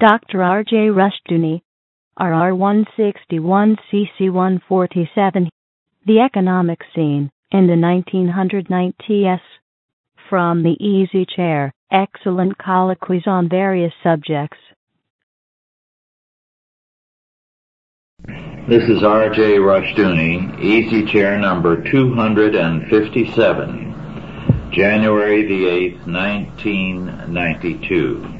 Dr. R.J. Rushdoony, RR 161 CC 147, The Economic Scene in the 1990s. From the Easy Chair, excellent colloquies on various subjects. This is R.J. Rushdoony, Easy Chair number 257, January the 8th, 1992.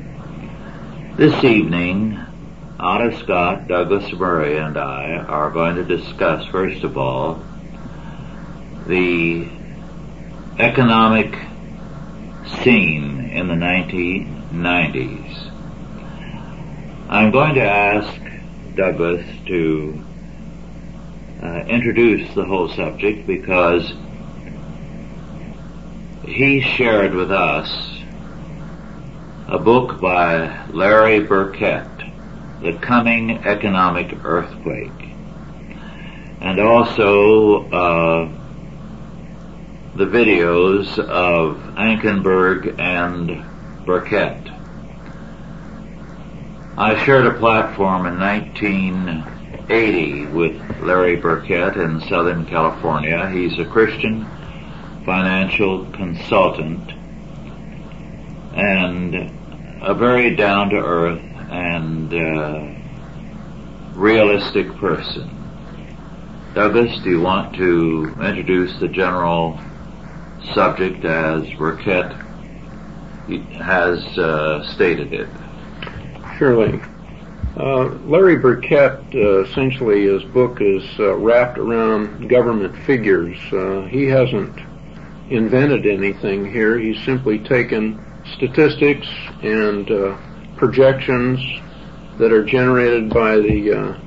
This evening, Otto Scott, Douglas Murray, and I are going to discuss, first of all, the economic scene in the 1990s. I'm going to ask Douglas to uh, introduce the whole subject because he shared with us a book by Larry Burkett, The Coming Economic Earthquake, and also uh, the videos of Ankerberg and Burkett. I shared a platform in 1980 with Larry Burkett in Southern California. He's a Christian financial consultant and a very down to earth and uh, realistic person. Douglas, do you want to introduce the general subject as Burkett has uh, stated it? Surely. Uh, Larry Burkett, uh, essentially, his book is uh, wrapped around government figures. Uh, he hasn't invented anything here. He's simply taken statistics and uh, projections that are generated by the uh,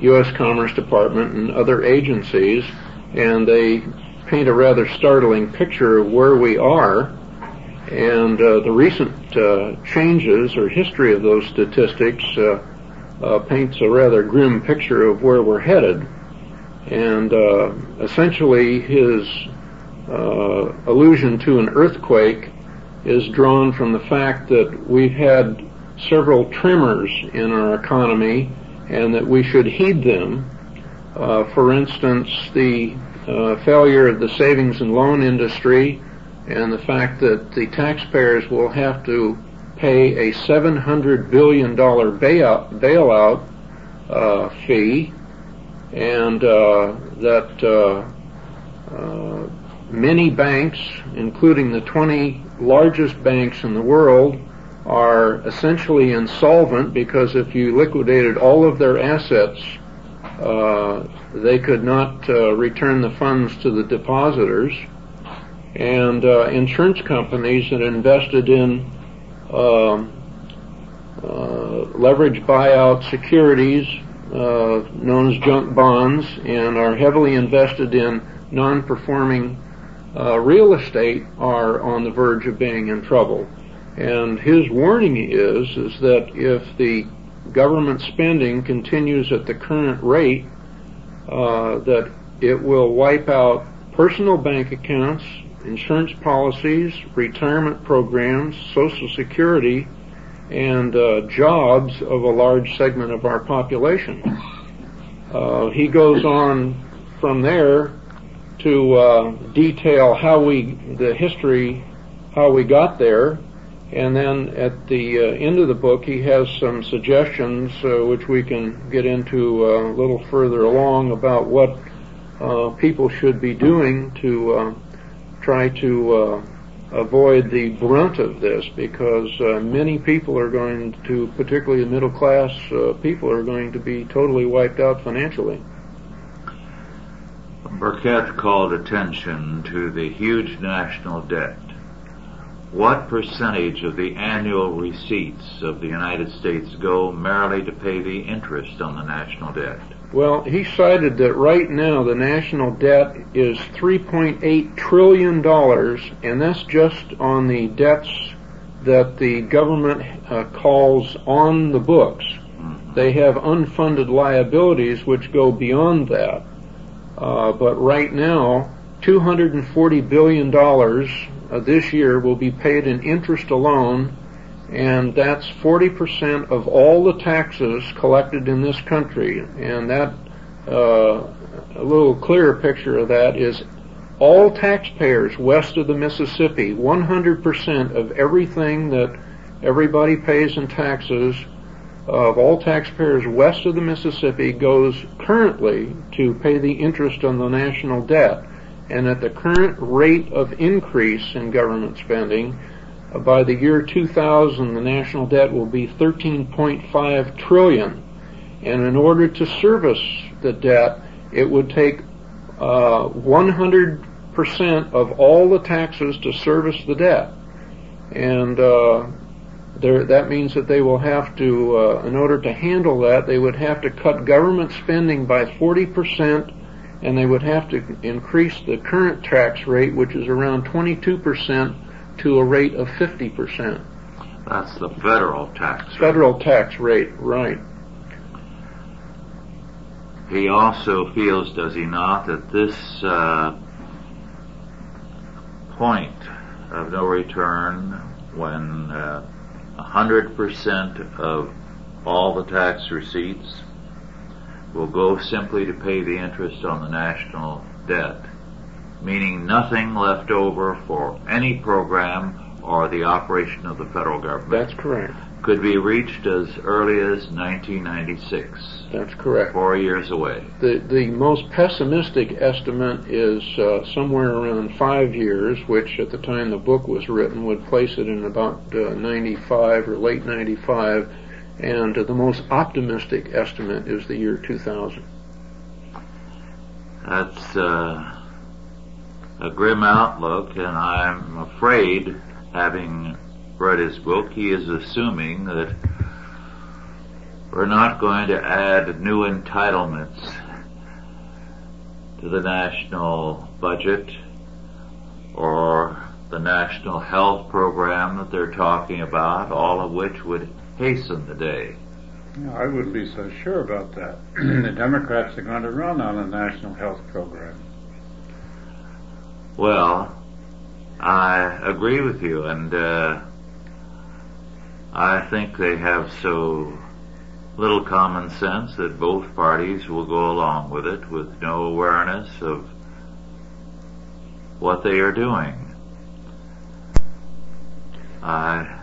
U.S. Commerce Department and other agencies, and they paint a rather startling picture of where we are. And uh, the recent uh, changes or history of those statistics uh, uh, paints a rather grim picture of where we're headed. And essentially, his allusion to an earthquake is drawn from the fact that we've had several tremors in our economy and that we should heed them. Uh, for instance, the uh, failure of the savings and loan industry and the fact that the taxpayers will have to pay a $700 billion bailout, bailout uh, fee and uh, that uh, uh, many banks, including the 20 largest banks in the world are essentially insolvent because if you liquidated all of their assets, uh, they could not uh, return the funds to the depositors. And uh, insurance companies that invested in um, uh, leverage buyout securities uh, known as junk bonds and are heavily invested in non-performing uh, real estate are on the verge of being in trouble. And his warning is, is that if the government spending continues at the current rate, uh, that it will wipe out personal bank accounts, insurance policies, retirement programs, social security, and uh, jobs of a large segment of our population. Uh, he goes on from there to uh, detail how we, the history, how we got there, and then at the uh, end of the book, he has some suggestions uh, which we can get into uh, a little further along about what uh, people should be doing to uh, try to avoid the brunt of this, because many people are going to, particularly the middle class people, are going to be totally wiped out financially. Burkett called attention to the huge national debt. What percentage of the annual receipts of the United States go merely to pay the interest on the national debt? Well, he cited that right now the national debt is $3.8 trillion, and that's just on the debts that the government uh, calls on the books. Mm-hmm. They have unfunded liabilities which go beyond that. Uh, but right now, $240 billion uh, this year will be paid in interest alone, and that's 40% of all the taxes collected in this country. And that, uh, a little clearer picture of that is all taxpayers west of the Mississippi, 100% of everything that everybody pays in taxes of all taxpayers west of the Mississippi goes currently to pay the interest on the national debt. And at the current rate of increase in government spending, uh, by the year 2000, the national debt will be 13.5 trillion. And in order to service the debt, it would take uh, 100% of all the taxes to service the debt. And uh, there, that means that they will have to, uh, in order to handle that, they would have to cut government spending by 40%, and they would have to increase the current tax rate, which is around 22%, to a rate of 50%. That's the federal tax rate. Federal tax rate, right. He also feels, does he not, that this uh, point of no return when uh, 100% of all the tax receipts will go simply to pay the interest on the national debt, meaning nothing left over for any program or the operation of the federal government. That's correct. Could be reached as early as 1996. That's correct. Four years away. The the most pessimistic estimate is uh, somewhere around five years, which at the time the book was written would place it in about uh, 95 or late 95, and uh, the most optimistic estimate is the year 2000. That's uh, a grim outlook, and I'm afraid, having read his book, he is assuming that we're not going to add new entitlements to the national budget or the national health program that they're talking about, all of which would hasten the day. No, I wouldn't be so sure about that. the Democrats are going to run on a national health program. Well, I agree with you, and uh, I think they have so little common sense that both parties will go along with it with no awareness of what they are doing. I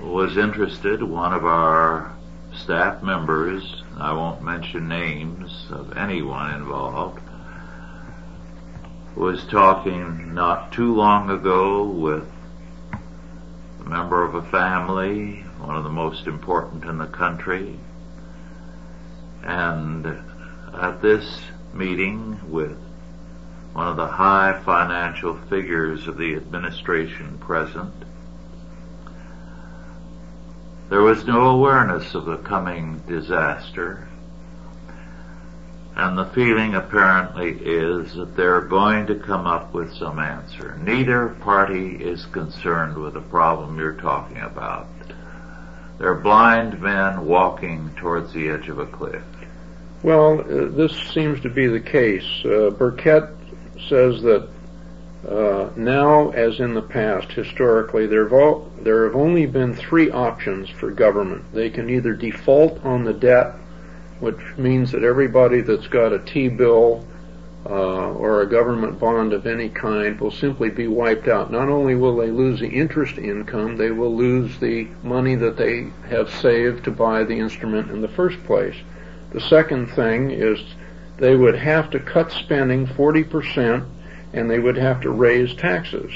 was interested, one of our staff members, I won't mention names of anyone involved, was talking not too long ago with a member of a family, one of the most important in the country. And at this meeting with one of the high financial figures of the administration present, there was no awareness of the coming disaster. And the feeling apparently is that they're going to come up with some answer. Neither party is concerned with the problem you're talking about. They're blind men walking towards the edge of a cliff. Well, uh, this seems to be the case. Uh, Burkett says that uh, now, as in the past, historically, there have, all, there have only been three options for government. They can either default on the debt which means that everybody that's got a T-bill uh, or a government bond of any kind will simply be wiped out. Not only will they lose the interest income, they will lose the money that they have saved to buy the instrument in the first place. The second thing is they would have to cut spending 40% and they would have to raise taxes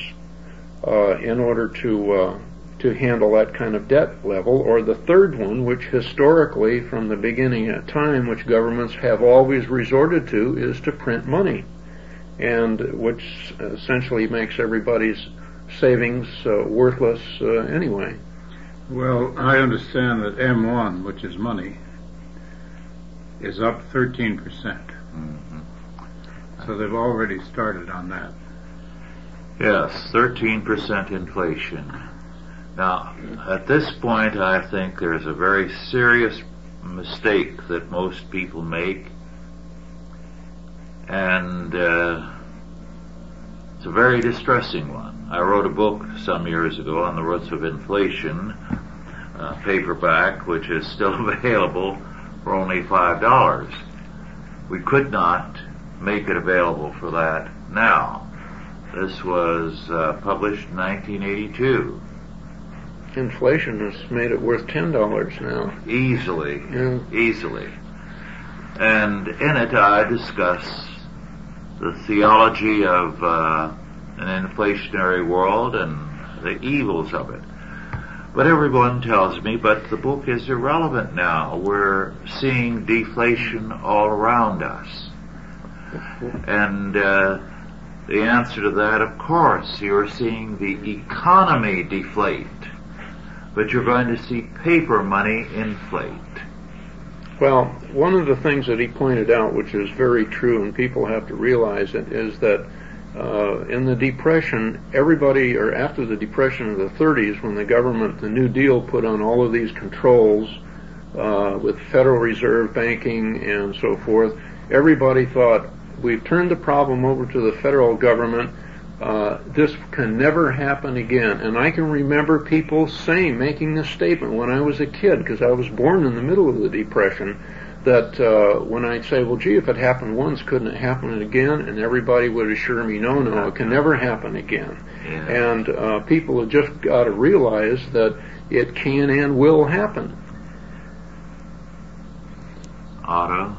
uh, in order to uh, to handle that kind of debt level, or the third one, which historically, from the beginning of time, which governments have always resorted to, is to print money, and which essentially makes everybody's savings uh, worthless uh, anyway. Well, I understand that M1, which is money, is up 13%. percent mm-hmm. So they've already started on that. Yes, 13% inflation. Now, at this point, I think there's a very serious mistake that most people make, and uh, It's a very distressing one. I wrote a book some years ago on the roots of inflation, uh, paperback, which is still available for only five dollars. We could not make it available for that now. This was uh, published in 1982. Inflation has made it worth ten dollars now. Easily, Yeah. easily. And in it I discuss the theology of uh, an inflationary world and the evils of it. But everyone tells me, but the book is irrelevant now. We're seeing deflation all around us. And uh, the answer to that, of course, you're seeing the economy deflate, but you're going to see paper money inflate. Well, one of the things that he pointed out, which is very true, and people have to realize it, is that uh, in the Depression, everybody, or after the Depression of the 30s, when the government, the New Deal, put on all of these controls uh, with Federal Reserve banking and so forth, everybody thought we've turned the problem over to the federal government. Uh, this can never happen again. And I can remember people saying, making this statement when I was a kid, because I was born in the middle of the Depression, that uh, when I'd say, well, gee, if it happened once, couldn't it happen again? And everybody would assure me, no, no, it can never happen again. Yeah. And uh, people have just got to realize that it can and will happen. Otto?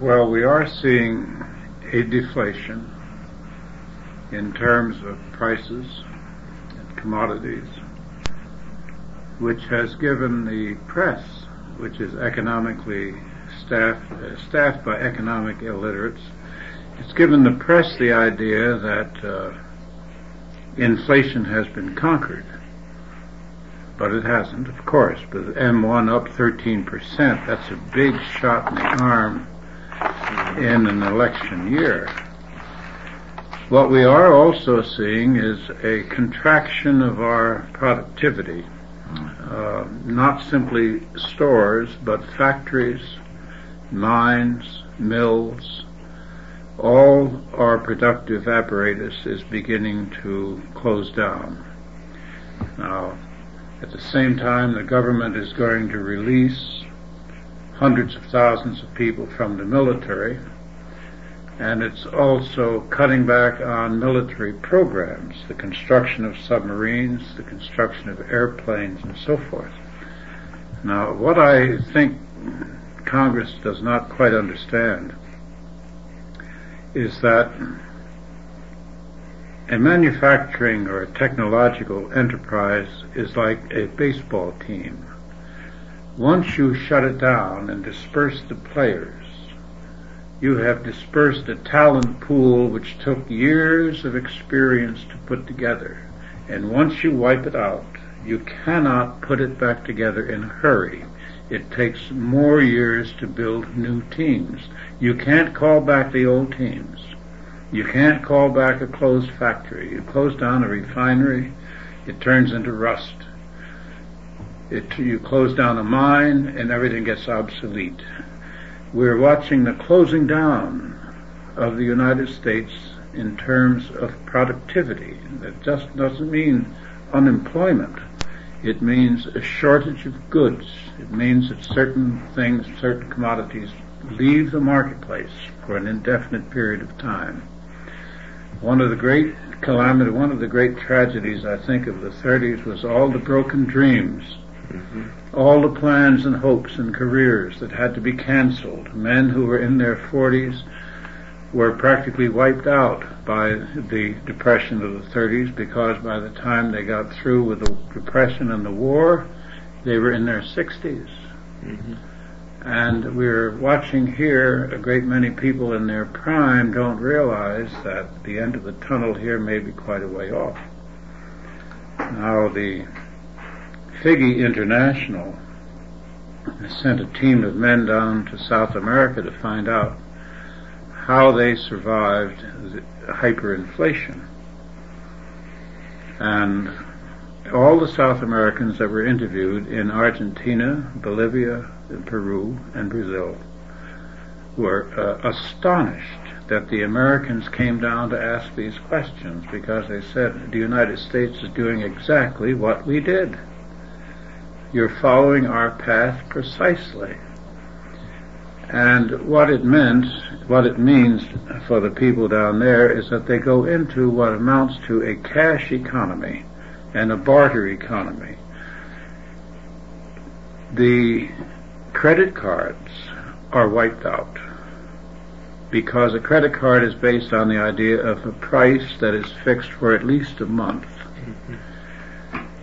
Well, we are seeing a deflation in terms of prices and commodities, which has given the press, which is economically staffed, uh, staffed by economic illiterates, it's given the press the idea that uh, inflation has been conquered. But it hasn't, of course. With M1 up 13%, that's a big shot in the arm in an election year. What we are also seeing is a contraction of our productivity. Uh, not simply stores, but factories, mines, mills, all our productive apparatus is beginning to close down. Now, at the same time, the government is going to release hundreds of thousands of people from the military, and it's also cutting back on military programs, the construction of submarines, the construction of airplanes, and so forth. Now, what I think Congress does not quite understand is that a manufacturing or a technological enterprise is like a baseball team. Once you shut it down and disperse the players, you have dispersed a talent pool which took years of experience to put together. And once you wipe it out, you cannot put it back together in a hurry. It takes more years to build new teams. You can't call back the old teams. You can't call back a closed factory. You close down a refinery, it turns into rust. It, you close down a mine and everything gets obsolete. We're watching the closing down of the United States in terms of productivity. That just doesn't mean unemployment. It means a shortage of goods. It means that certain things, certain commodities leave the marketplace for an indefinite period of time. One of the great calamity, one of the great tragedies, I think, of the 30s was all the broken dreams, mm-hmm. All the plans and hopes and careers that had to be canceled. Men who were in their 40s were practically wiped out by the depression of the 30s because by the time they got through with the depression and the war, they were in their 60s. Mm-hmm. And we're watching here a great many people in their prime don't realize that the end of the tunnel here may be quite a way off. Now the Figgie International sent a team of men down to South America to find out how they survived the hyperinflation. And all the South Americans that were interviewed in Argentina, Bolivia, Peru, and Brazil were uh, astonished that the Americans came down to ask these questions because they said the United States is doing exactly what we did. You're following our path precisely. And what it meant, what it means for the people down there is that they go into what amounts to a cash economy and a barter economy. The credit cards are wiped out because a credit card is based on the idea of a price that is fixed for at least a month. Mm-hmm.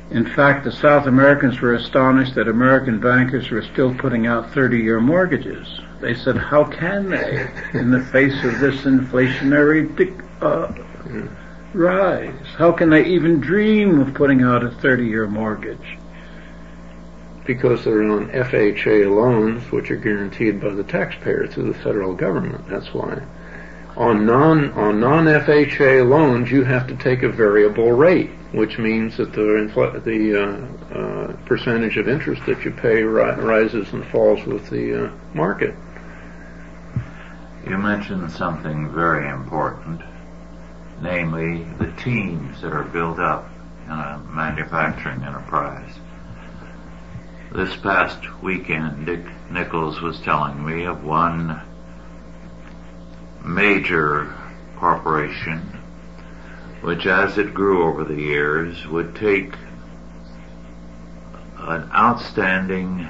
In fact, the South Americans were astonished that American bankers were still putting out 30-year mortgages. They said, how can they, in the face of this inflationary uh, rise? How can they even dream of putting out a 30-year mortgage? Because they're on FHA loans, which are guaranteed by the taxpayer through the federal government. That's why. On non on non FHA loans, you have to take a variable rate, which means that the the uh, uh, percentage of interest that you pay ri- rises and falls with the uh, market. You mentioned something very important, namely the teams that are built up in a manufacturing enterprise. This past weekend, Dick Nichols was telling me of one major corporation which as it grew over the years would take an outstanding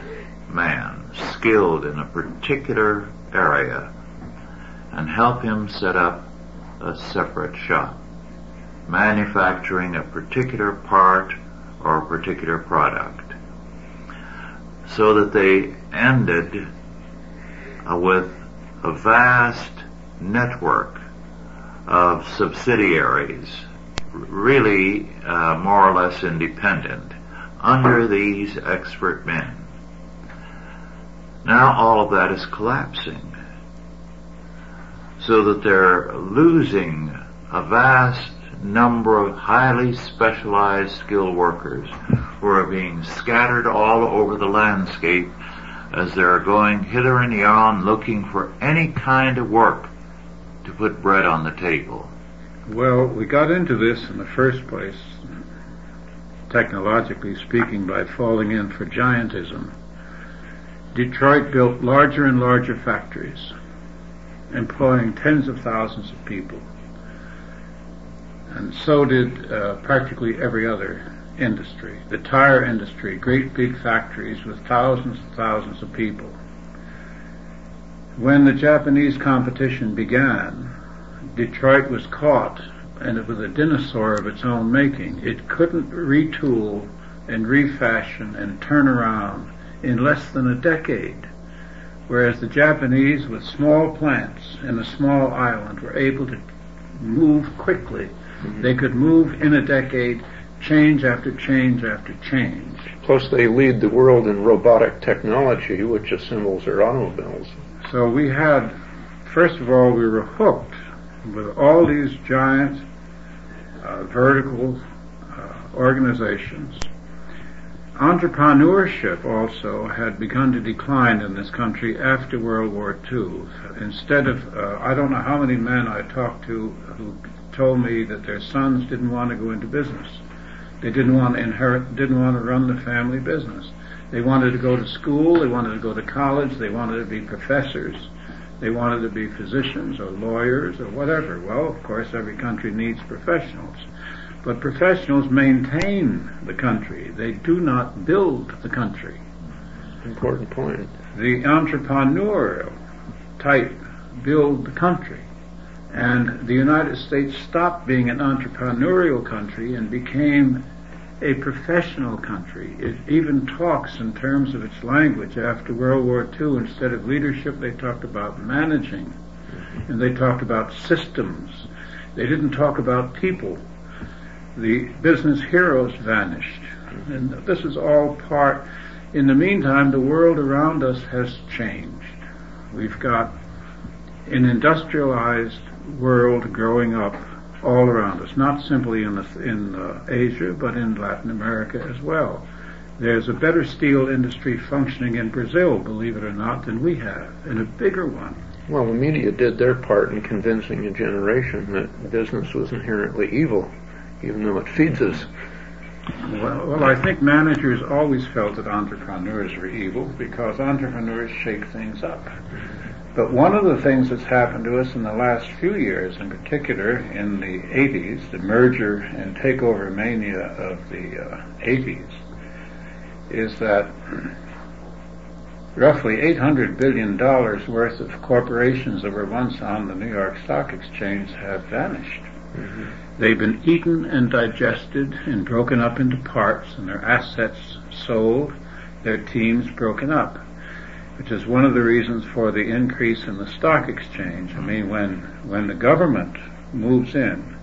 man skilled in a particular area and help him set up a separate shop, manufacturing a particular part or a particular product, so that they ended with a vast network of subsidiaries, really uh, more or less independent, under these expert men. Now all of that is collapsing so that they're losing a vast number of highly specialized skilled workers who are being scattered all over the landscape as they're going hither and yon looking for any kind of work to put bread on the table. Well, we got into this in the first place, technologically speaking, by falling in for giantism. Detroit built larger and larger factories employing tens of thousands of people. And so did uh, practically every other industry. The tire industry, great big factories with thousands and thousands of people. When the Japanese competition began, Detroit was caught and it was a dinosaur of its own making. It couldn't retool and refashion and turn around in less than a decade whereas the Japanese with small plants in a small island were able to move quickly. Mm-hmm. They could move in a decade, change after change after change. Plus they lead the world in robotic technology, which assembles their automobiles. So we had, first of all, we were hooked with all these giant uh, vertical uh, organizations Entrepreneurship also had begun to decline in this country after World War II. Instead of, uh, I don't know how many men I talked to who told me that their sons didn't want to go into business. They didn't want to inherit, didn't want to run the family business. They wanted to go to school, they wanted to go to college, they wanted to be professors, they wanted to be physicians or lawyers or whatever. Well, of course, every country needs professionals. But professionals maintain the country. They do not build the country. Important point. The entrepreneurial type build the country. And the United States stopped being an entrepreneurial country and became a professional country. It even talks in terms of its language after World War II. Instead of leadership, they talked about managing. And they talked about systems. They didn't talk about people the business heroes vanished. And this is all part, in the meantime, the world around us has changed. We've got an industrialized world growing up all around us, not simply in, the, in uh, Asia, but in Latin America as well. There's a better steel industry functioning in Brazil, believe it or not, than we have, and a bigger one. Well, the media did their part in convincing a generation that business was inherently evil, even though it feeds us. Well, well, I think managers always felt that entrepreneurs were evil because entrepreneurs shake things up. But one of the things that's happened to us in the last few years, in particular in the 80s, the merger and takeover mania of the uh, 80s, is that roughly $800 billion worth of corporations that were once on the New York Stock Exchange have vanished. Mm-hmm. They've been eaten and digested and broken up into parts and their assets sold, their teams broken up, which is one of the reasons for the increase in the stock exchange. I mean, when, when the government moves in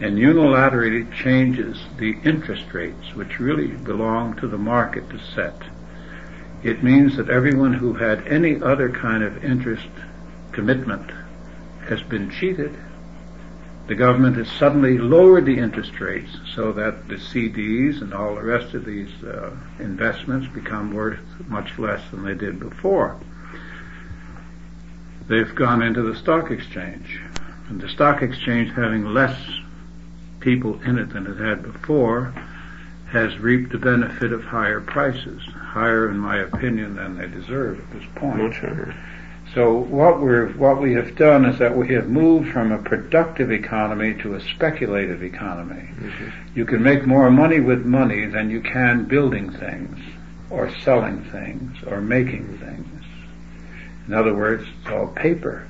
and unilaterally changes the interest rates, which really belong to the market to set, it means that everyone who had any other kind of interest commitment has been cheated. The government has suddenly lowered the interest rates so that the CDs and all the rest of these uh, investments become worth much less than they did before. They've gone into the stock exchange. And the stock exchange having less people in it than it had before has reaped the benefit of higher prices, higher in my opinion than they deserve at this point. Much higher. So what we're what we have done is that we have moved from a productive economy to a speculative economy. Mm-hmm. You can make more money with money than you can building things or selling things or making things. In other words, it's all paper.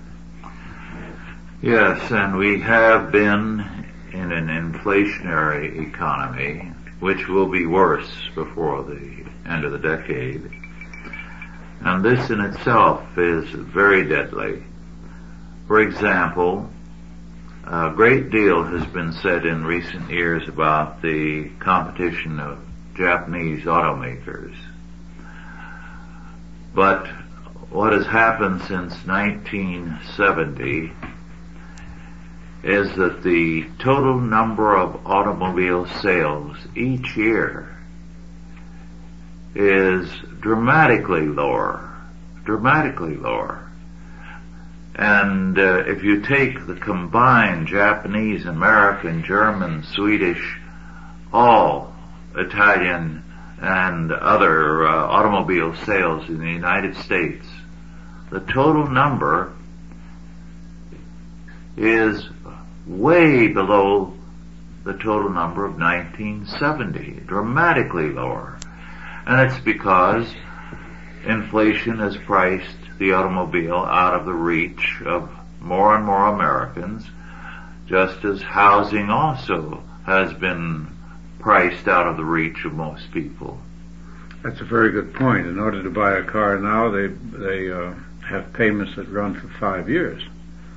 Yes, and we have been in an inflationary economy, which will be worse before the end of the decade. And this in itself is very deadly. For example, a great deal has been said in recent years about the competition of Japanese automakers. But what has happened since 1970 is that the total number of automobile sales each year is dramatically lower, dramatically lower. And uh, if you take the combined Japanese, American, German, Swedish, all Italian and other uh, automobile sales in the United States, the total number is way below the total number of 1970, dramatically lower. And it's because inflation has priced the automobile out of the reach of more and more Americans, just as housing also has been priced out of the reach of most people. That's a very good point. In order to buy a car now, they they uh, have payments that run for five years.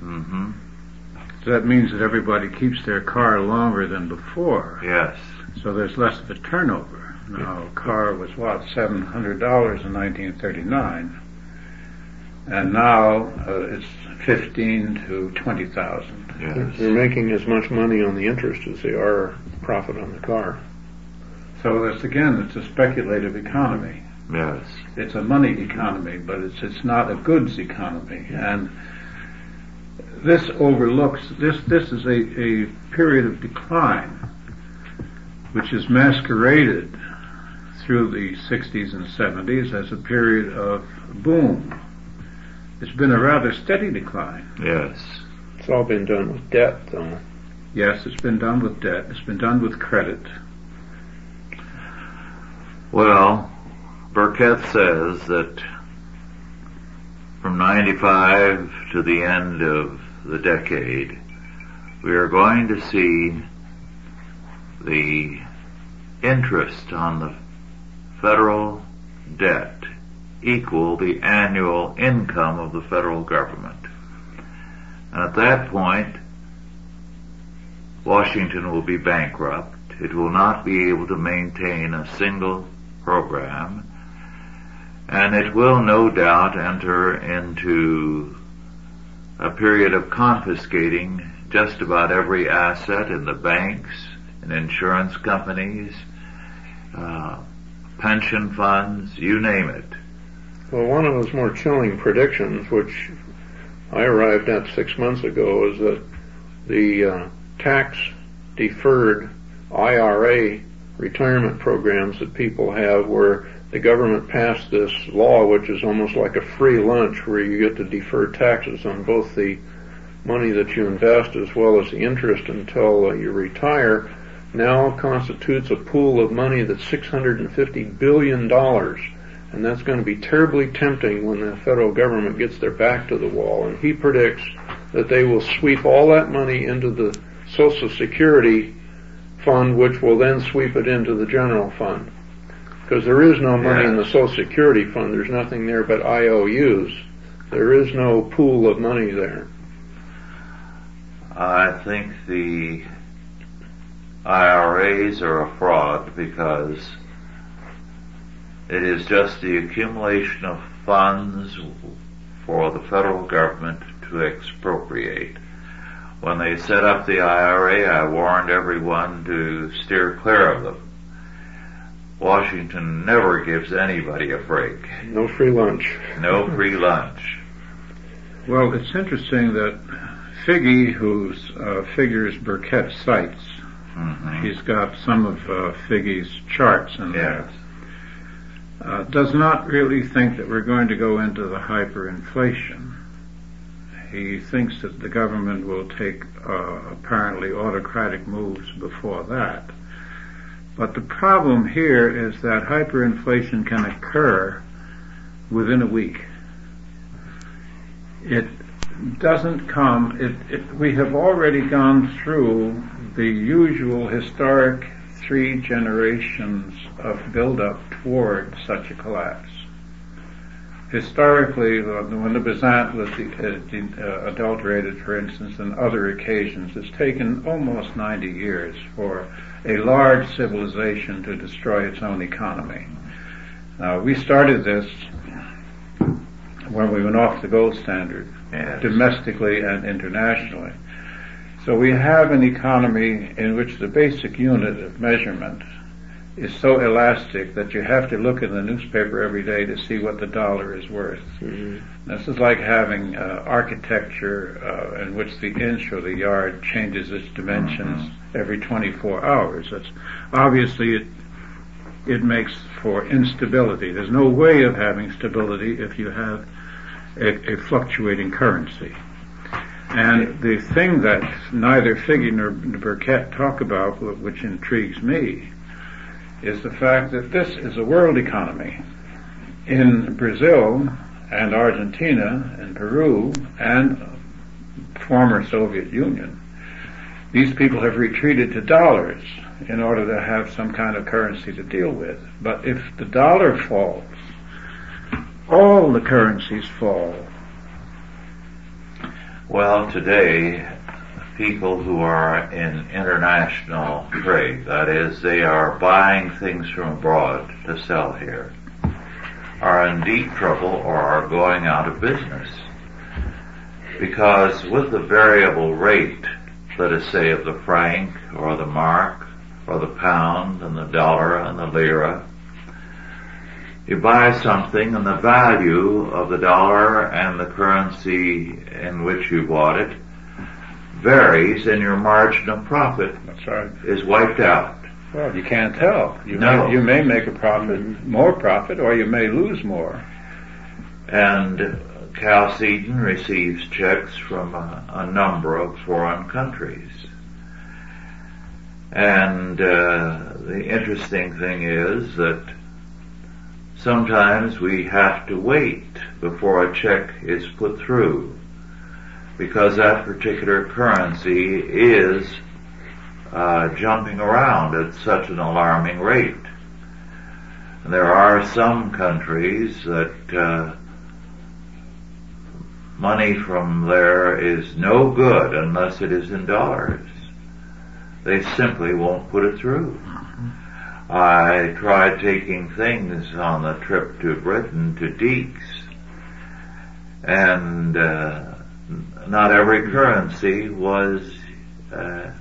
Mm-hmm. So that means that everybody keeps their car longer than before. Yes. So there's less of a turnover. Now, a car was what seven hundred dollars in 1939, and now uh, it's fifteen to twenty thousand. Yes. They're making as much money on the interest as they are profit on the car. So that's again, it's a speculative economy. Yes. It's a money economy, but it's it's not a goods economy, and this overlooks this. This is a, a period of decline, which is masqueraded through the 60s and 70s as a period of boom. It's been a rather steady decline. Yes. It's all been done with debt, though. Yes, it's been done with debt. It's been done with credit. Well, Burkett says that from 95 to the end of the decade, we are going to see the interest on the federal debt equal the annual income of the federal government. And at that point, Washington will be bankrupt. It will not be able to maintain a single program. And it will no doubt enter into a period of confiscating just about every asset in the banks and insurance companies, uh, pension funds, you name it. Well, one of those more chilling predictions, which I arrived at six months ago is that the uh, tax deferred IRA retirement programs that people have where the government passed this law which is almost like a free lunch where you get to defer taxes on both the money that you invest as well as the interest until uh, you retire now constitutes a pool of money that's $650 billion and that's going to be terribly tempting when the federal government gets their back to the wall. And he predicts that they will sweep all that money into the Social Security fund, which will then sweep it into the general fund. Because there is no money yes. in the Social Security fund. There's nothing there but IOUs. There is no pool of money there. I think the IRAs are a fraud because it is just the accumulation of funds for the federal government to expropriate. When they set up the IRA, I warned everyone to steer clear of them. Washington never gives anybody a break. No free lunch. No free lunch. Well, it's interesting that Figgie, whose uh, figures Burkett cites, mm-hmm. he's got some of uh, Figgie's charts in yes. there uh, does not really think that we're going to go into the hyperinflation. He thinks that the government will take uh, apparently autocratic moves before that. But the problem here is that hyperinflation can occur within a week. It doesn't come, it, it, we have already gone through the usual historic three generations of build-up toward such a collapse. Historically, when the bezant was uh, uh, adulterated, for instance, and other occasions, it's taken almost 90 years for a large civilization to destroy its own economy. Now, we started this when we went off the gold standard, yes. domestically and internationally. So we have an economy in which the basic unit of measurement is so elastic that you have to look in the newspaper every day to see what the dollar is worth. Mm-hmm. This is like having uh, architecture uh, in which the inch or the yard changes its dimensions mm-hmm. every 24 hours. That's obviously it. It makes for instability. There's no way of having stability if you have a, a fluctuating currency. And the thing that neither Figgie nor Burkett talk about, which intrigues me, is the fact that this is a world economy. In Brazil and Argentina and Peru and former Soviet Union, these people have retreated to dollars in order to have some kind of currency to deal with. But if the dollar falls, all the currencies fall well, today, people who are in international trade, that is, they are buying things from abroad to sell here, are in deep trouble or are going out of business. Because with the variable rate, let us say of the franc or the mark or the pound and the dollar and the lira, you buy something and the value of the dollar and the currency in which you bought it varies and your margin of profit right. is wiped out. Well, you can't tell. You, no. may, you may make a profit, more profit, or you may lose more. And Chalcedon receives checks from a, a number of foreign countries. And uh, the interesting thing is that sometimes we have to wait before a check is put through because that particular currency is uh, jumping around at such an alarming rate. And there are some countries that uh, money from there is no good unless it is in dollars. They simply won't put it through. I tried taking things on the trip to Britain to Deeks, and uh, not every currency was uh,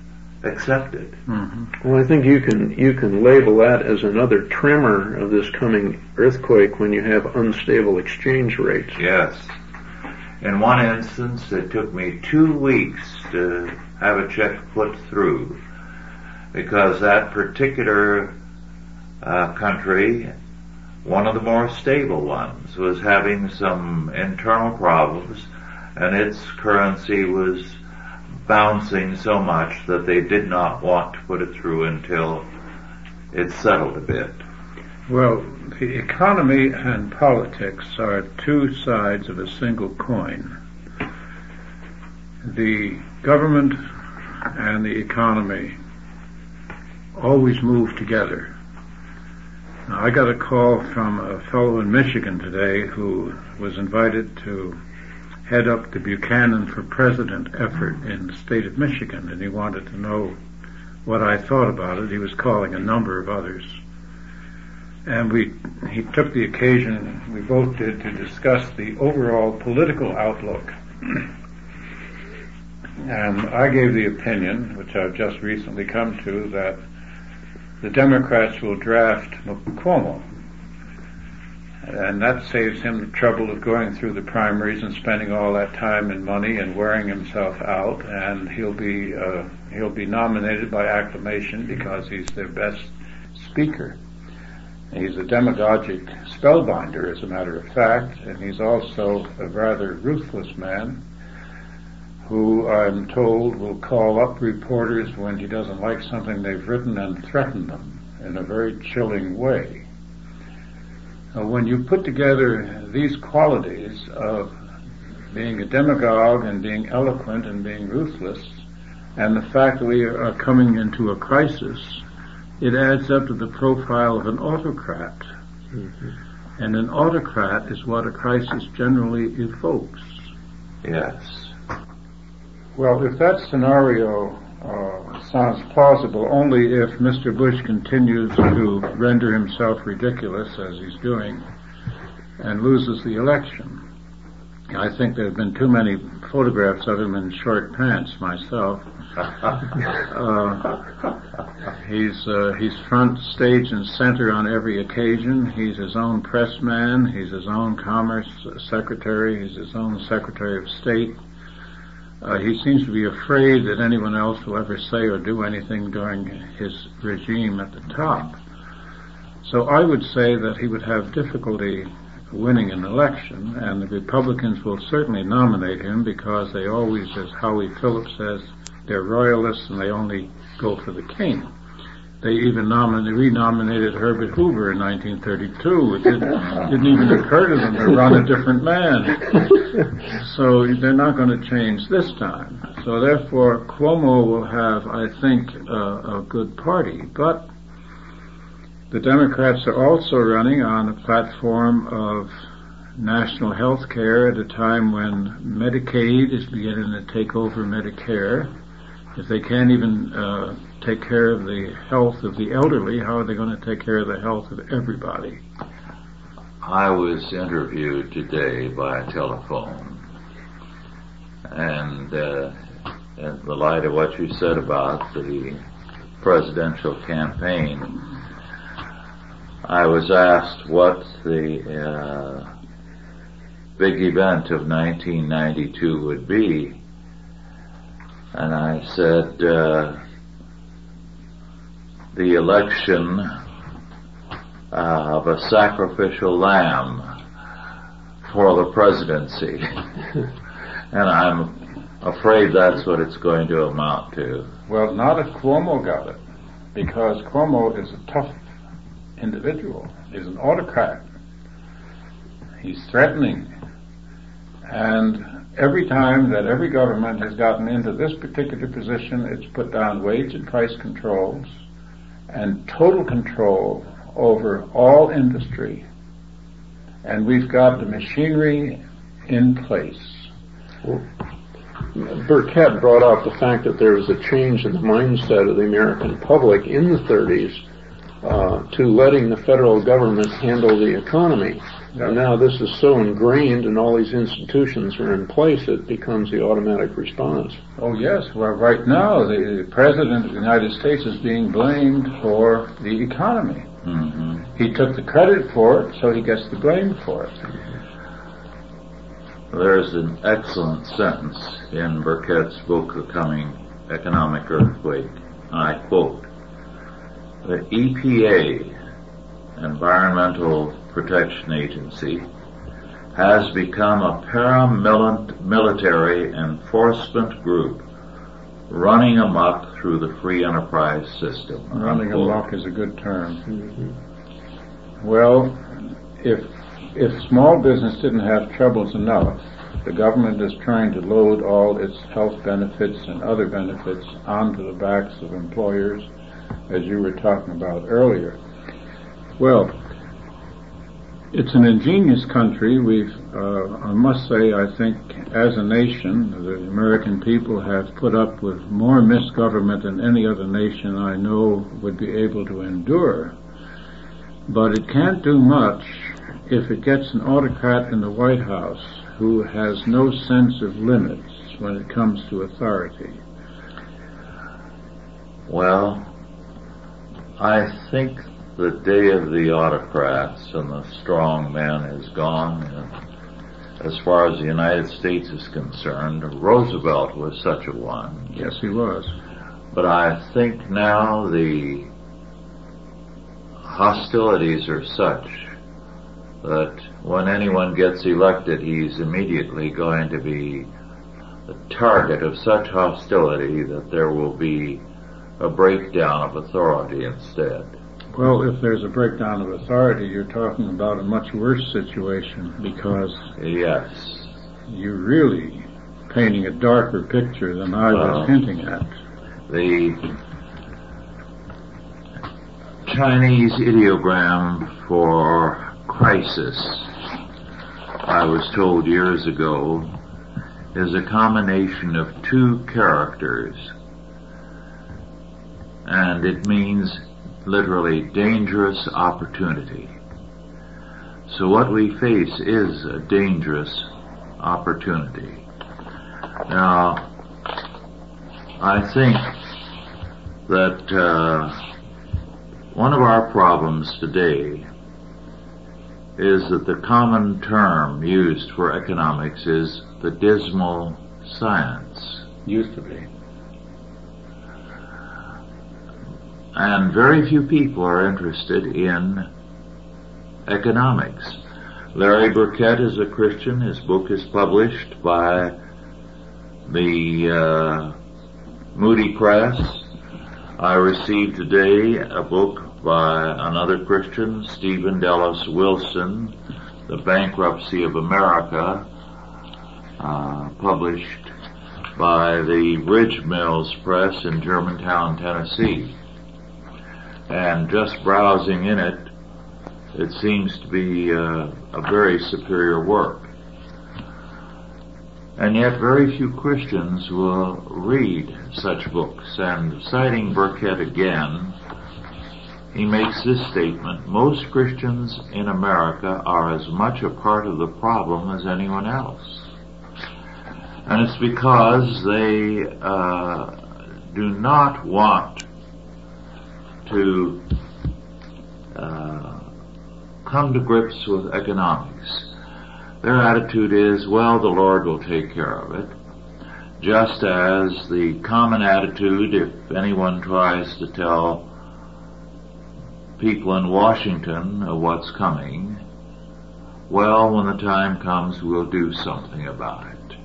accepted. Mm-hmm. Well, I think you can you can label that as another tremor of this coming earthquake when you have unstable exchange rates. Yes, In one instance, it took me two weeks to have a check put through because that particular uh, country, one of the more stable ones, was having some internal problems and its currency was bouncing so much that they did not want to put it through until it settled a bit. Well, the economy and politics are two sides of a single coin. The government and the economy always move together. Now, I got a call from a fellow in Michigan today who was invited to head up the Buchanan for President effort in the state of Michigan, and he wanted to know what I thought about it. He was calling a number of others and we he took the occasion we both did to discuss the overall political outlook. and I gave the opinion, which I've just recently come to, that the Democrats will draft Cuomo. And that saves him the trouble of going through the primaries and spending all that time and money and wearing himself out. And he'll be uh, he'll be nominated by acclamation because he's their best speaker. He's a demagogic spellbinder, as a matter of fact, and he's also a rather ruthless man who I'm told will call up reporters when he doesn't like something they've written and threaten them in a very chilling way. Now, when you put together these qualities of being a demagogue and being eloquent and being ruthless, and the fact that we are coming into a crisis it adds up to the profile of an autocrat. Mm-hmm. And an autocrat is what a crisis generally evokes. Yes. Well, if that scenario uh, sounds plausible only if Mr. Bush continues to render himself ridiculous as he's doing and loses the election. I think there have been too many photographs of him in short pants myself. Uh, he's uh, he's front stage and center on every occasion. He's his own press man. He's his own commerce secretary. He's his own secretary of state. Uh, he seems to be afraid that anyone else will ever say or do anything during his regime at the top. So I would say that he would have difficulty winning an election, and the Republicans will certainly nominate him because they always, as Howie Phillips says, they're royalists and they only go for the king. They even nominated, renominated Herbert Hoover in 1932. It didn't, didn't even occur to them to run a different man. So they're not going to change this time. So therefore, Cuomo will have, I think, uh, a good party. But the Democrats are also running on a platform of national health care at a time when Medicaid is beginning to take over Medicare if they can't even uh, take care of the health of the elderly, how are they going to take care of the health of everybody? I was interviewed today by telephone, and uh, in the light of what you said about the presidential campaign, I was asked what the uh, big event of 1992 would be, and I said, uh, the election of a sacrificial lamb for the presidency. and I'm afraid that's what it's going to amount to. Well, not if Cuomo got it, because Cuomo is a tough individual. He's an autocrat. He's threatening. And every time that every government has gotten into this particular position, it's put down wage and price controls and total control over all industry. And we've got the machinery in place. Well, Burkett brought up the fact that there was a change in the mindset of the American public in the 30s uh, to letting the federal government handle the economy. And now this is so ingrained and all these institutions are in place, it becomes the automatic response. Oh yes, well right now the President of the United States is being blamed for the economy. Mm-hmm. He took the credit for it, so he gets the blame for it. There's an excellent sentence in Burkett's book, The Coming Economic Earthquake. I quote, the EPA, Environmental Protection Agency, has become a paramilitary enforcement group running amok through the free enterprise system. Running amok is a good term. Mm-hmm. Well, if if small business didn't have troubles enough, the government is trying to load all its health benefits and other benefits onto the backs of employers, as you were talking about earlier. Well, it's an ingenious country. We've, uh, I must say, I think, as a nation, the American people have put up with more misgovernment than any other nation I know would be able to endure. But it can't do much if it gets an autocrat in the White House who has no sense of limits when it comes to authority. Well, I think the day of the autocrats and the strong men is gone. And as far as the United States is concerned, Roosevelt was such a one. Yes, he was. But I think now the hostilities are such that when anyone gets elected, he's immediately going to be the target of such hostility that there will be a breakdown of authority instead. Well, if there's a breakdown of authority, you're talking about a much worse situation because yes, you're really painting a darker picture than I was hinting at. The Chinese ideogram for crisis, I was told years ago, is a combination of two characters, and it means literally dangerous opportunity. So what we face is a dangerous opportunity. Now, I think that uh, one of our problems today is that the common term used for economics is the dismal science. Used to be. And very few people are interested in economics. Larry Burkett is a Christian. His book is published by the uh, Moody Press. I received today a book by another Christian, Stephen Dallas Wilson, The Bankruptcy of America, uh, published by the Ridge Mills Press in Germantown, Tennessee and just browsing in it, it seems to be uh, a very superior work. And yet very few Christians will read such books. And citing Burkett again, he makes this statement, most Christians in America are as much a part of the problem as anyone else. And it's because they uh, do not want to uh, come to grips with economics. Their attitude is, well, the Lord will take care of it. Just as the common attitude, if anyone tries to tell people in Washington of what's coming, well, when the time comes, we'll do something about it.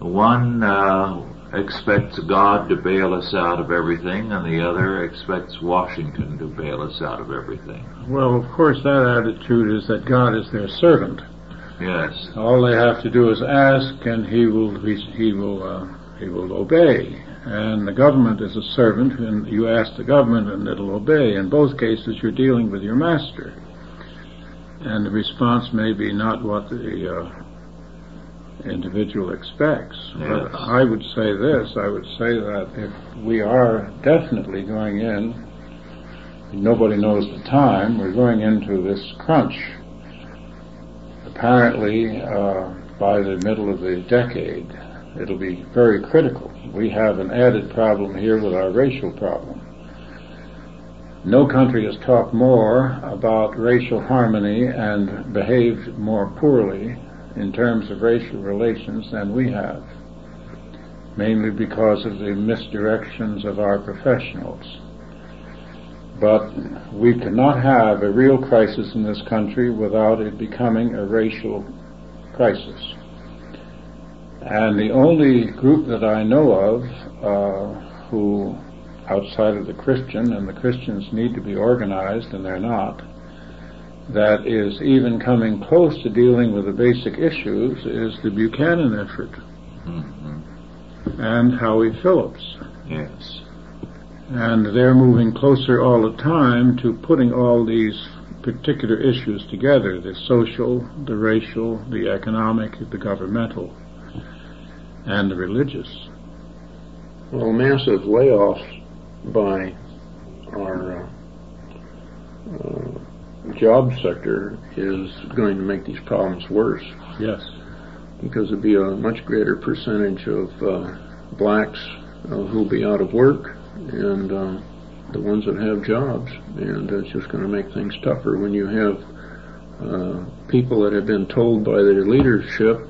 One uh, expects God to bail us out of everything, and the other expects Washington to bail us out of everything. Well, of course, that attitude is that God is their servant. Yes. All they have to do is ask, and He will He will uh, He will obey. And the government is a servant, and you ask the government, and it'll obey. In both cases, you're dealing with your master, and the response may be not what the uh, individual expects. But I would say this, I would say that if we are definitely going in, nobody knows the time, we're going into this crunch. Apparently, uh, by the middle of the decade, it'll be very critical. We have an added problem here with our racial problem. No country has talked more about racial harmony and behaved more poorly in terms of racial relations than we have, mainly because of the misdirections of our professionals. But we cannot have a real crisis in this country without it becoming a racial crisis. And the only group that I know of uh, who, outside of the Christian, and the Christians need to be organized, and they're not, that is even coming close to dealing with the basic issues is the Buchanan effort mm-hmm. and Howie Phillips. Yes. And they're moving closer all the time to putting all these particular issues together the social, the racial, the economic, the governmental, and the religious. Well, massive layoffs by our uh, uh, job sector is going to make these problems worse. Yes. Because there'll be a much greater percentage of uh, blacks uh, who'll be out of work and uh, the ones that have jobs. And it's just going to make things tougher when you have uh, people that have been told by their leadership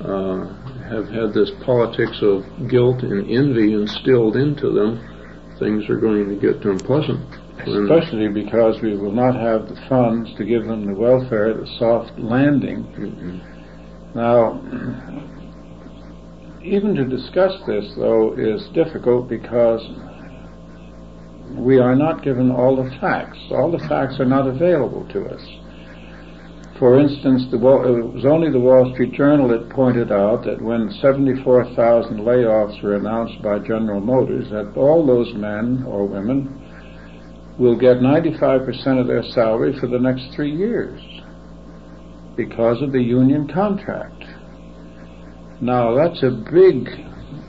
uh, have had this politics of guilt and envy instilled into them. Things are going to get unpleasant especially because we will not have the funds to give them the welfare, the soft landing. Mm-hmm. Now, even to discuss this, though, is difficult because we are not given all the facts. All the facts are not available to us. For instance, the, it was only the Wall Street Journal that pointed out that when 74,000 layoffs were announced by General Motors, that all those men or women will get 95% of their salary for the next three years because of the union contract. Now that's a big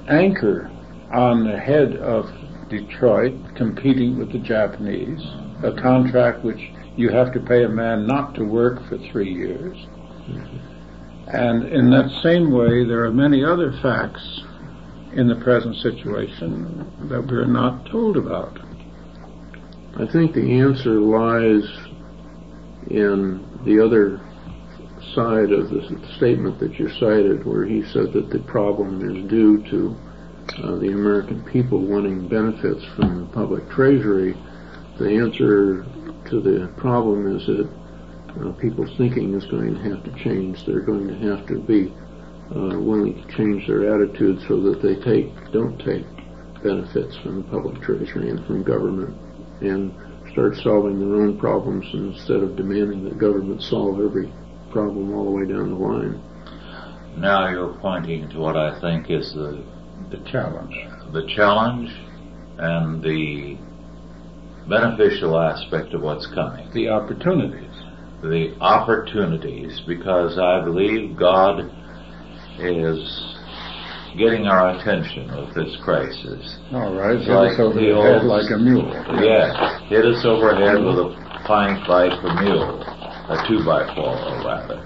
anchor on the head of Detroit competing with the Japanese, a contract which you have to pay a man not to work for three years. And in that same way, there are many other facts in the present situation that we're not told about. I think the answer lies in the other side of the statement that you cited, where he said that the problem is due to uh, the American people wanting benefits from the public treasury. The answer to the problem is that uh, people's thinking is going to have to change. They're going to have to be uh, willing to change their attitude so that they take don't take benefits from the public treasury and from government and start solving their own problems instead of demanding that government solve every problem all the way down the line. Now you're pointing to what I think is the the challenge. The challenge and the beneficial aspect of what's coming. The opportunities. The opportunities, because I believe God is getting our attention with this crisis. All right, hit like us over the, the head like a mule. Yes, hit us over head with a plank like a mule, a two by four rather,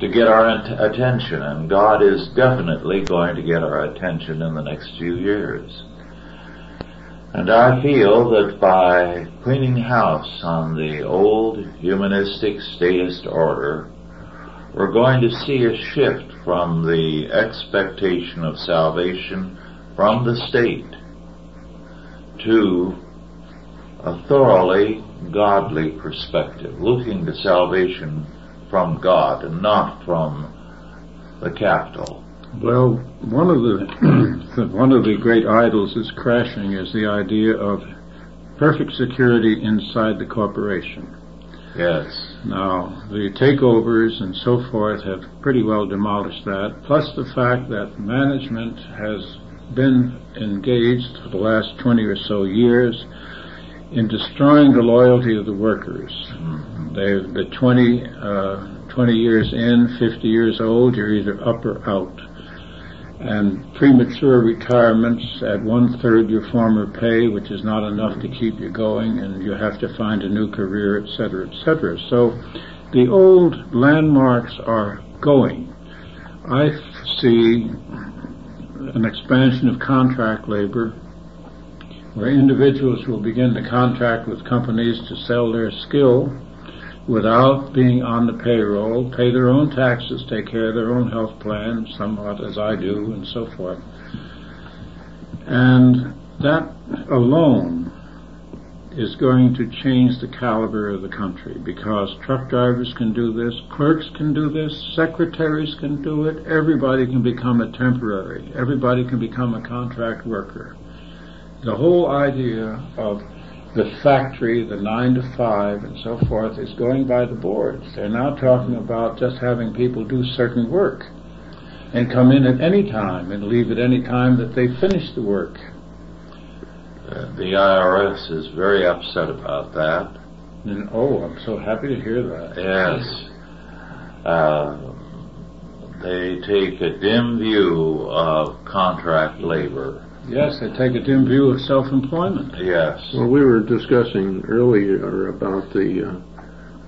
to get our attention. And God is definitely going to get our attention in the next few years. And I feel that by cleaning house on the old humanistic statist order, we're going to see a shift from the expectation of salvation from the state to a thoroughly godly perspective, looking to salvation from God and not from the capital. Well, one of the one of the great idols that's crashing is the idea of perfect security inside the corporation. Yes. Now, the takeovers and so forth have pretty well demolished that, plus the fact that management has been engaged for the last 20 or so years in destroying the loyalty of the workers. They've been 20, uh, 20 years in, 50 years old, you're either up or out and premature retirements at one third your former pay, which is not enough to keep you going, and you have to find a new career, etc., etc. So the old landmarks are going. I see an expansion of contract labor where individuals will begin to contract with companies to sell their skill without being on the payroll, pay their own taxes, take care of their own health plan, somewhat as I do, and so forth. And that alone is going to change the caliber of the country because truck drivers can do this, clerks can do this, secretaries can do it, everybody can become a temporary, everybody can become a contract worker. The whole idea of the factory, the nine to five, and so forth is going by the boards. They're now talking about just having people do certain work and come in at any time and leave at any time that they finish the work. Uh, the IRS is very upset about that. And oh, I'm so happy to hear that. Yes. Uh, they take a dim view of contract labor. Yes, they take a dim view of self-employment. Yes. Well, we were discussing earlier about the,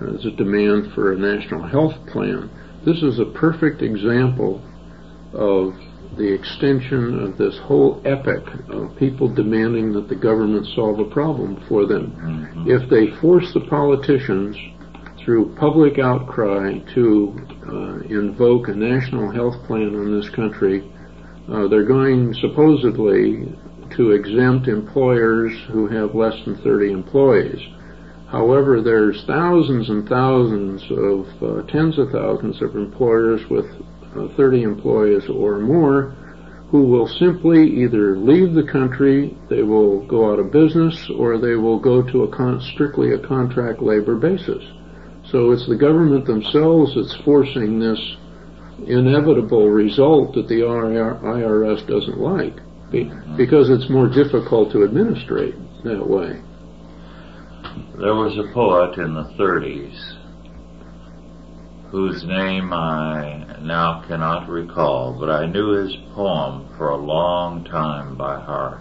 uh, the demand for a national health plan. This is a perfect example of the extension of this whole epic of people demanding that the government solve a problem for them. Mm-hmm. If they force the politicians through public outcry to uh, invoke a national health plan on this country, uh, they're going supposedly to exempt employers who have less than 30 employees. However, there's thousands and thousands of, uh, tens of thousands of employers with uh, 30 employees or more who will simply either leave the country, they will go out of business, or they will go to a con- strictly a contract labor basis. So it's the government themselves that's forcing this inevitable result that the IRS doesn't like because it's more difficult to administrate that way. There was a poet in the 30s whose name I now cannot recall, but I knew his poem for a long time by heart.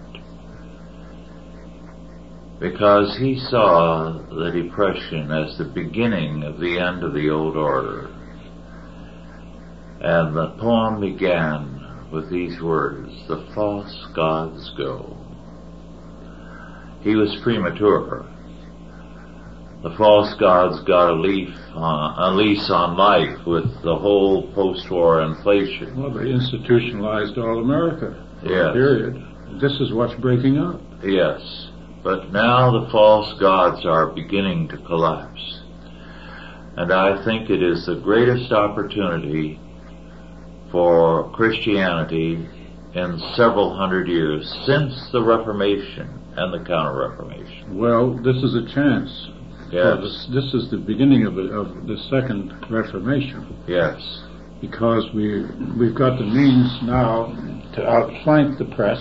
Because he saw the Depression as the beginning of the end of the old order. And the poem began with these words, the false gods go. He was premature the false gods got a leaf, uh, a lease on life with the whole post-war inflation. Well, they institutionalized all America. Yes. Period. This is what's breaking up. Yes, but now the false gods are beginning to collapse, and I think it is the greatest opportunity for Christianity in several hundred years since the Reformation and the Counter-Reformation. Well, this is a chance. Yes. This, this is the beginning of the, of the second Reformation Yes. because we we've got the means now to outflank the press,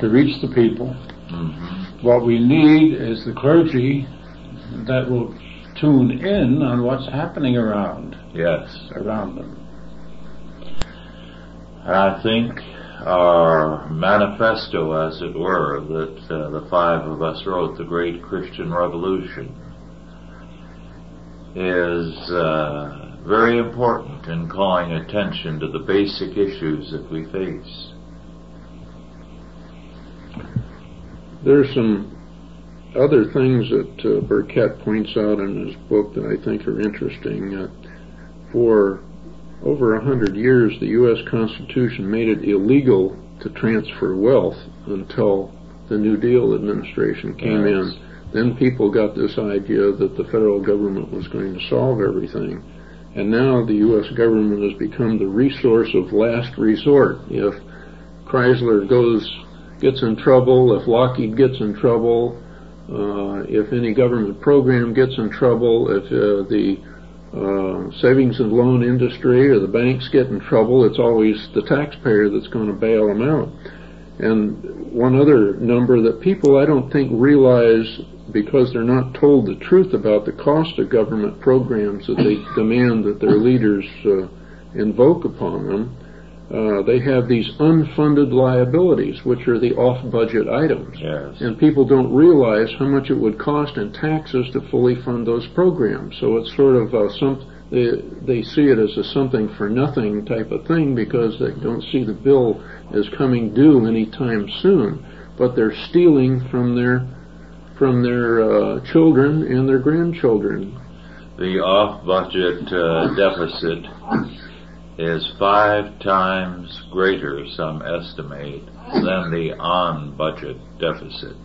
to reach the people. hmm What we need is the clergy that will tune in on what's happening around Yes. around them. I think our manifesto, as it were, that uh, the five of us wrote, the Great Christian Revolution, is uh, very important in calling attention to the basic issues that we face. There are some other things that uh, Burkett points out in his book that I think are interesting. Uh, for over a hundred years, the U.S. Constitution made it illegal to transfer wealth until the New Deal administration came in. Then people got this idea that the federal government was going to solve everything. And now the U.S. government has become the resource of last resort. If Chrysler goes, gets in trouble, if Lockheed gets in trouble, uh, if any government program gets in trouble, if uh, the uh, savings and loan industry or the banks get in trouble, it's always the taxpayer that's going to bail them out. And one other number that people I don't think realize because they're not told the truth about the cost of government programs that they demand that their leaders uh, invoke upon them, uh, they have these unfunded liabilities, which are the off-budget items. Yes. And people don't realize how much it would cost in taxes to fully fund those programs. So it's sort of uh, some they they see it as a something for nothing type of thing because they don't see the bill as coming due anytime soon. But they're stealing from their from their uh, children and their grandchildren. The off-budget uh, deficit is five times greater, some estimate, than the on-budget deficit.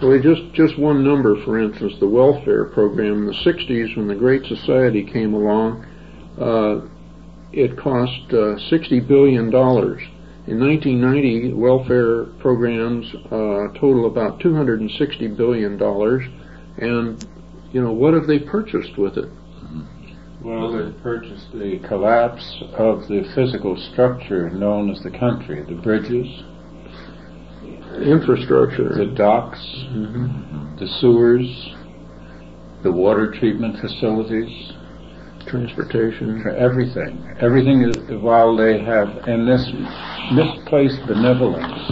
Well, just just one number, for instance, the welfare program in the '60s, when the Great Society came along, uh, it cost uh, 60 billion dollars. In 1990, welfare programs uh, total about 260 billion dollars, and you know what have they purchased with it? Well, they purchased the collapse of the physical structure known as the country, the bridges, Infrastructure. the docks, Mhm. the sewers, the water treatment facilities, transportation, everything. Everything is, while they have, in this misplaced benevolence.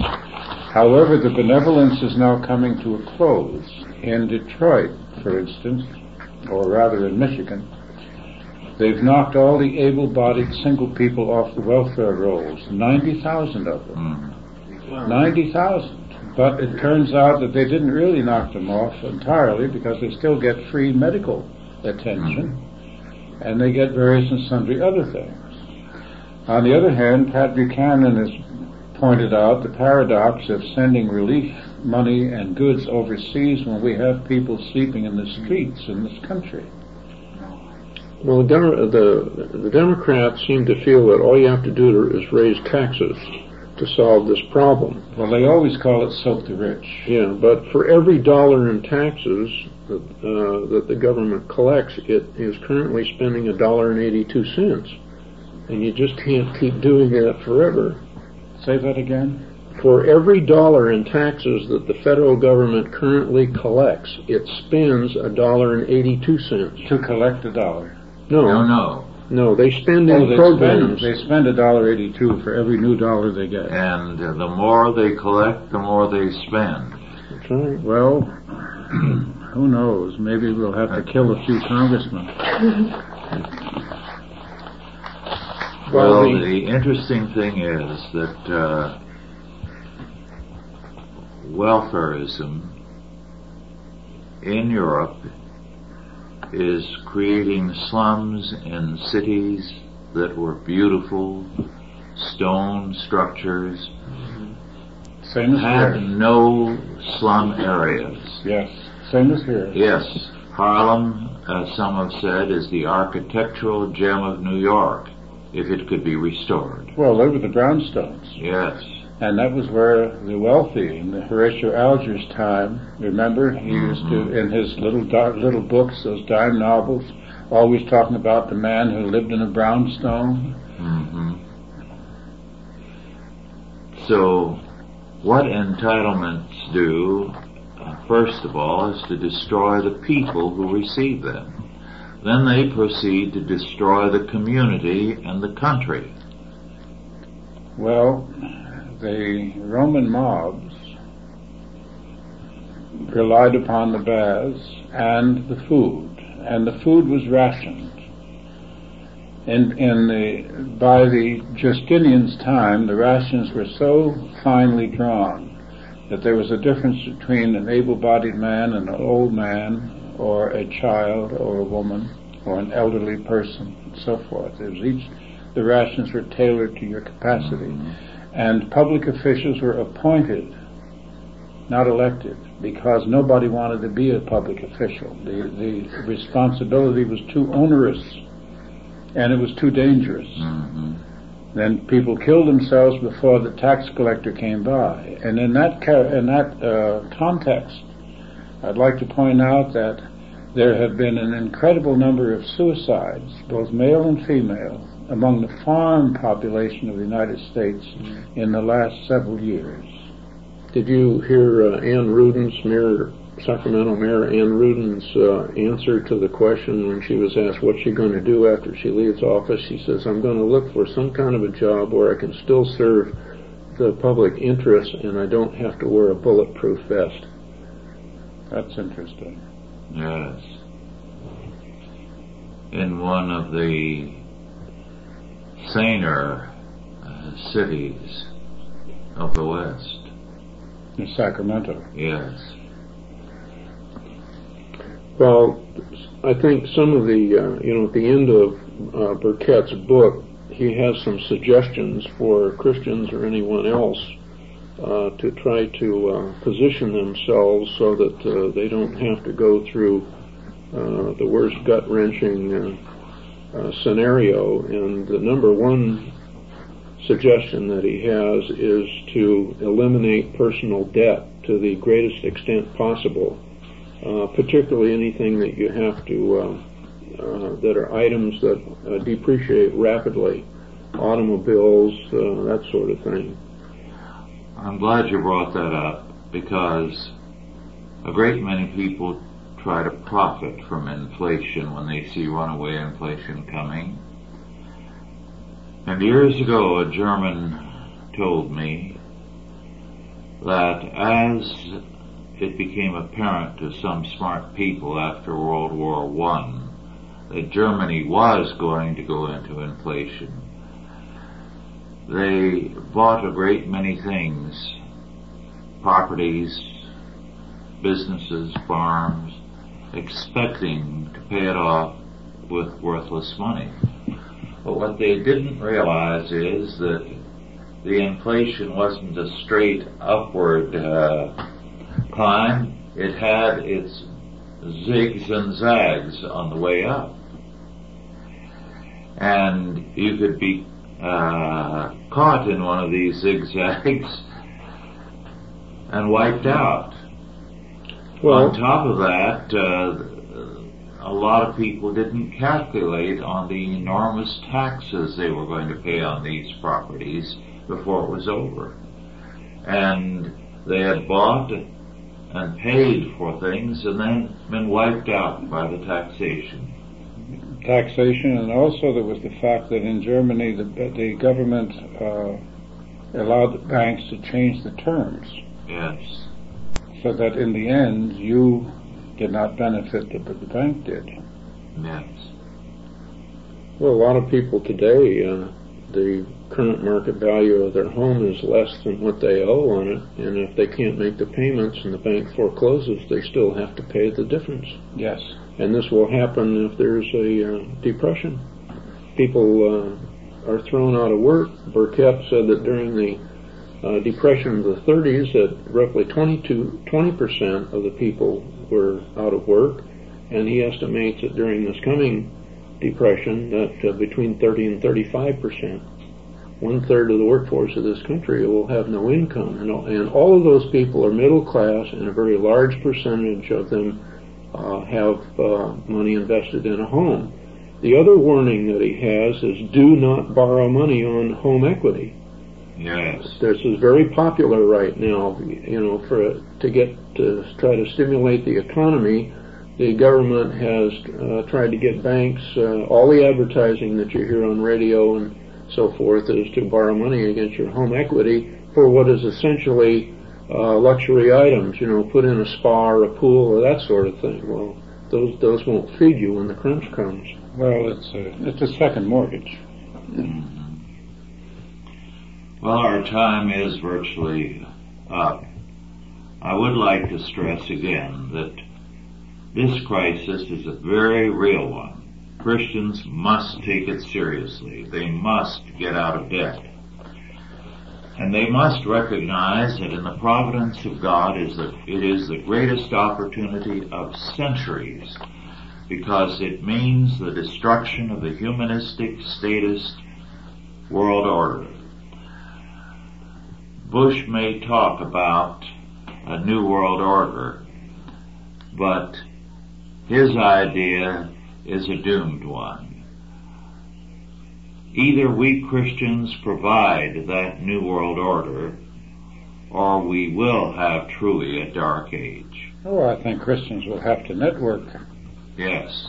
However, the benevolence is now coming to a close. In Detroit, for instance, or rather in Michigan, they've knocked all the able-bodied single people off the welfare rolls. 90,000 of them. Mm. 90,000. But it turns out that they didn't really knock them off entirely because they still get free medical attention and they get various and sundry other things. On the other hand, Pat Buchanan has pointed out the paradox of sending relief money and goods overseas when we have people sleeping in the streets in this country. Well, the, the the Democrats seem to feel that all you have to do to, is raise taxes to solve this problem. Well, they always call it soak the rich. Yeah, but for every dollar in taxes that, uh, that the government collects, it is currently spending a dollar and eighty-two cents, and you just can't keep doing that forever. Say that again? For every dollar in taxes that the federal government currently collects, it spends a dollar and eighty-two cents. To collect a dollar. No, No, no. no, they spend Oh, in they programs. spend, they spend a dollar eighty-two for every new dollar they get. And uh, the more they collect, the more they spend. That's right. Well, who knows? Maybe we'll have to kill a few congressmen. Well, the- the interesting thing is that uh, welfarism in Europe is creating slums in cities that were beautiful stone structures, Same as had here. no slum areas. Yes, same as here. Yes, Harlem, as some have said, is the architectural gem of New York, if it could be restored. Well, they were the brownstones. Yes. And that was where the wealthy, in the Horatio Alger's time, remember, he used to, in his little dark, little books, those dime novels, always talking about the man who lived in a brownstone. hmm So, what entitlements do, uh, first of all, is to destroy the people who receive them. Then they proceed to destroy the community and the country. Well, the Roman mobs relied upon the baths and the food, and the food was rationed. In, in the, by the Justinian's time, the rations were so finely drawn that there was a difference between an able-bodied man and an old man, or a child, or a woman, or an elderly person, and so forth. There was each, the rations were tailored to your capacity mm-hmm. And public officials were appointed, not elected, because nobody wanted to be a public official. The, the responsibility was too onerous, and it was too dangerous. hmm Then people killed themselves before the tax collector came by. And in that ca- in that uh, context, I'd like to point out that there have been an incredible number of suicides, both male and female, among the farm population of the United States in the last several years. Did you hear uh, Anne Rudin's mayor, Sacramento Mayor Anne Rudin's uh, answer to the question when she was asked what's she going to do after she leaves office? She says, "I'm going to look for some kind of a job where I can still serve the public interest and I don't have to wear a bulletproof vest." That's interesting. Yes. In one of the saner uh, cities of the West. In Sacramento. Yes. Well, I think some of the, uh, you know, at the end of uh, Burkett's book, he has some suggestions for Christians or anyone else uh, to try to uh, position themselves so that uh, they don't have to go through uh, the worst gut wrenching scenario. And the number one suggestion that he has is to eliminate personal debt to the greatest extent possible, uh, particularly anything that you have to, uh, uh, that are items that uh, depreciate rapidly, automobiles, uh, that sort of thing. I'm glad you brought that up because a great many people try to profit from inflation when they see runaway inflation coming. And years ago, a German told me that as it became apparent to some smart people after World War I that Germany was going to go into inflation, they bought a great many things, properties, businesses, farms, expecting to pay it off with worthless money. But what they didn't realize is that the inflation wasn't a straight upward uh, climb. It had its zigs and zags on the way up. And you could be uh, caught in one of these zigzags and wiped out. Well, on top of that, uh, a lot of people didn't calculate on the enormous taxes they were going to pay on these properties before it was over. And they had bought and paid for things and then been wiped out by the taxation. Taxation, and also there was the fact that in Germany the, the government uh, allowed the banks to change the terms. Yes. So that in the end you did not benefit, but the bank did. Yes. Well, a lot of people today, uh, the current market value of their home is less than what they owe on it, and if they can't make the payments and the bank forecloses, they still have to pay the difference. Yes. And this will happen if there's a uh, depression. People uh, are thrown out of work. Burkett said that during the uh, depression of the 30s, that roughly 22, 20% of the people were out of work, and he estimates that during this coming depression that uh, between 30 and 35 percent, one third of the workforce of this country will have no income, and all, and all of those people are middle class, and a very large percentage of them uh, have uh, money invested in a home. The other warning that he has is do not borrow money on home equity. Yes. This is very popular right now, you know, for to get to try to stimulate the economy. The government has uh, tried to get banks, uh, all the advertising that you hear on radio and so forth is to borrow money against your home equity for what is essentially uh, luxury items, you know, put in a spa or a pool or that sort of thing. Well, those those won't feed you when the crunch comes. Well, it's a, it's a second mortgage. Mm-hmm. Well, our time is virtually up. I would like to stress again that this crisis is a very real one. Christians must take it seriously. They must get out of debt. And they must recognize that in the providence of God is that it is the greatest opportunity of centuries because it means the destruction of the humanistic statist world order. Bush may talk about a new world order, but his idea is a doomed one. Either we Christians provide that new world order, or we will have truly a dark age. Oh, I think Christians will have to network. Yes.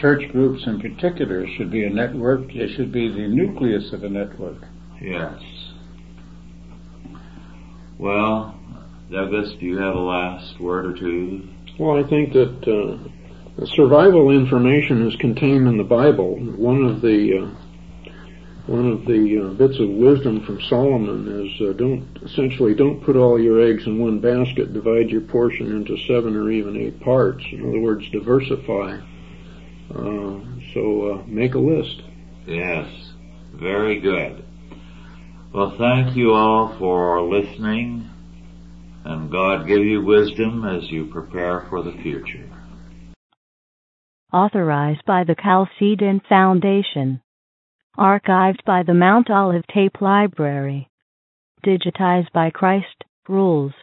Church groups in particular should be a network. They should be the nucleus of a network. Yes. Well, Douglas, do you have a last word or two? Well, I think that uh, survival information is contained in the Bible. One of the uh, one of the uh, bits of wisdom from Solomon is uh, don't essentially don't put all your eggs in one basket. Divide your portion into seven or even eight parts. In other words, diversify. Uh, so uh, make a list. Yes, very good. Well, thank you all for listening, and God give you wisdom as you prepare for the future. Authorized by the Chalcedon Foundation. Archived by the Mount Olive Tape Library. Digitized by Christrules.com.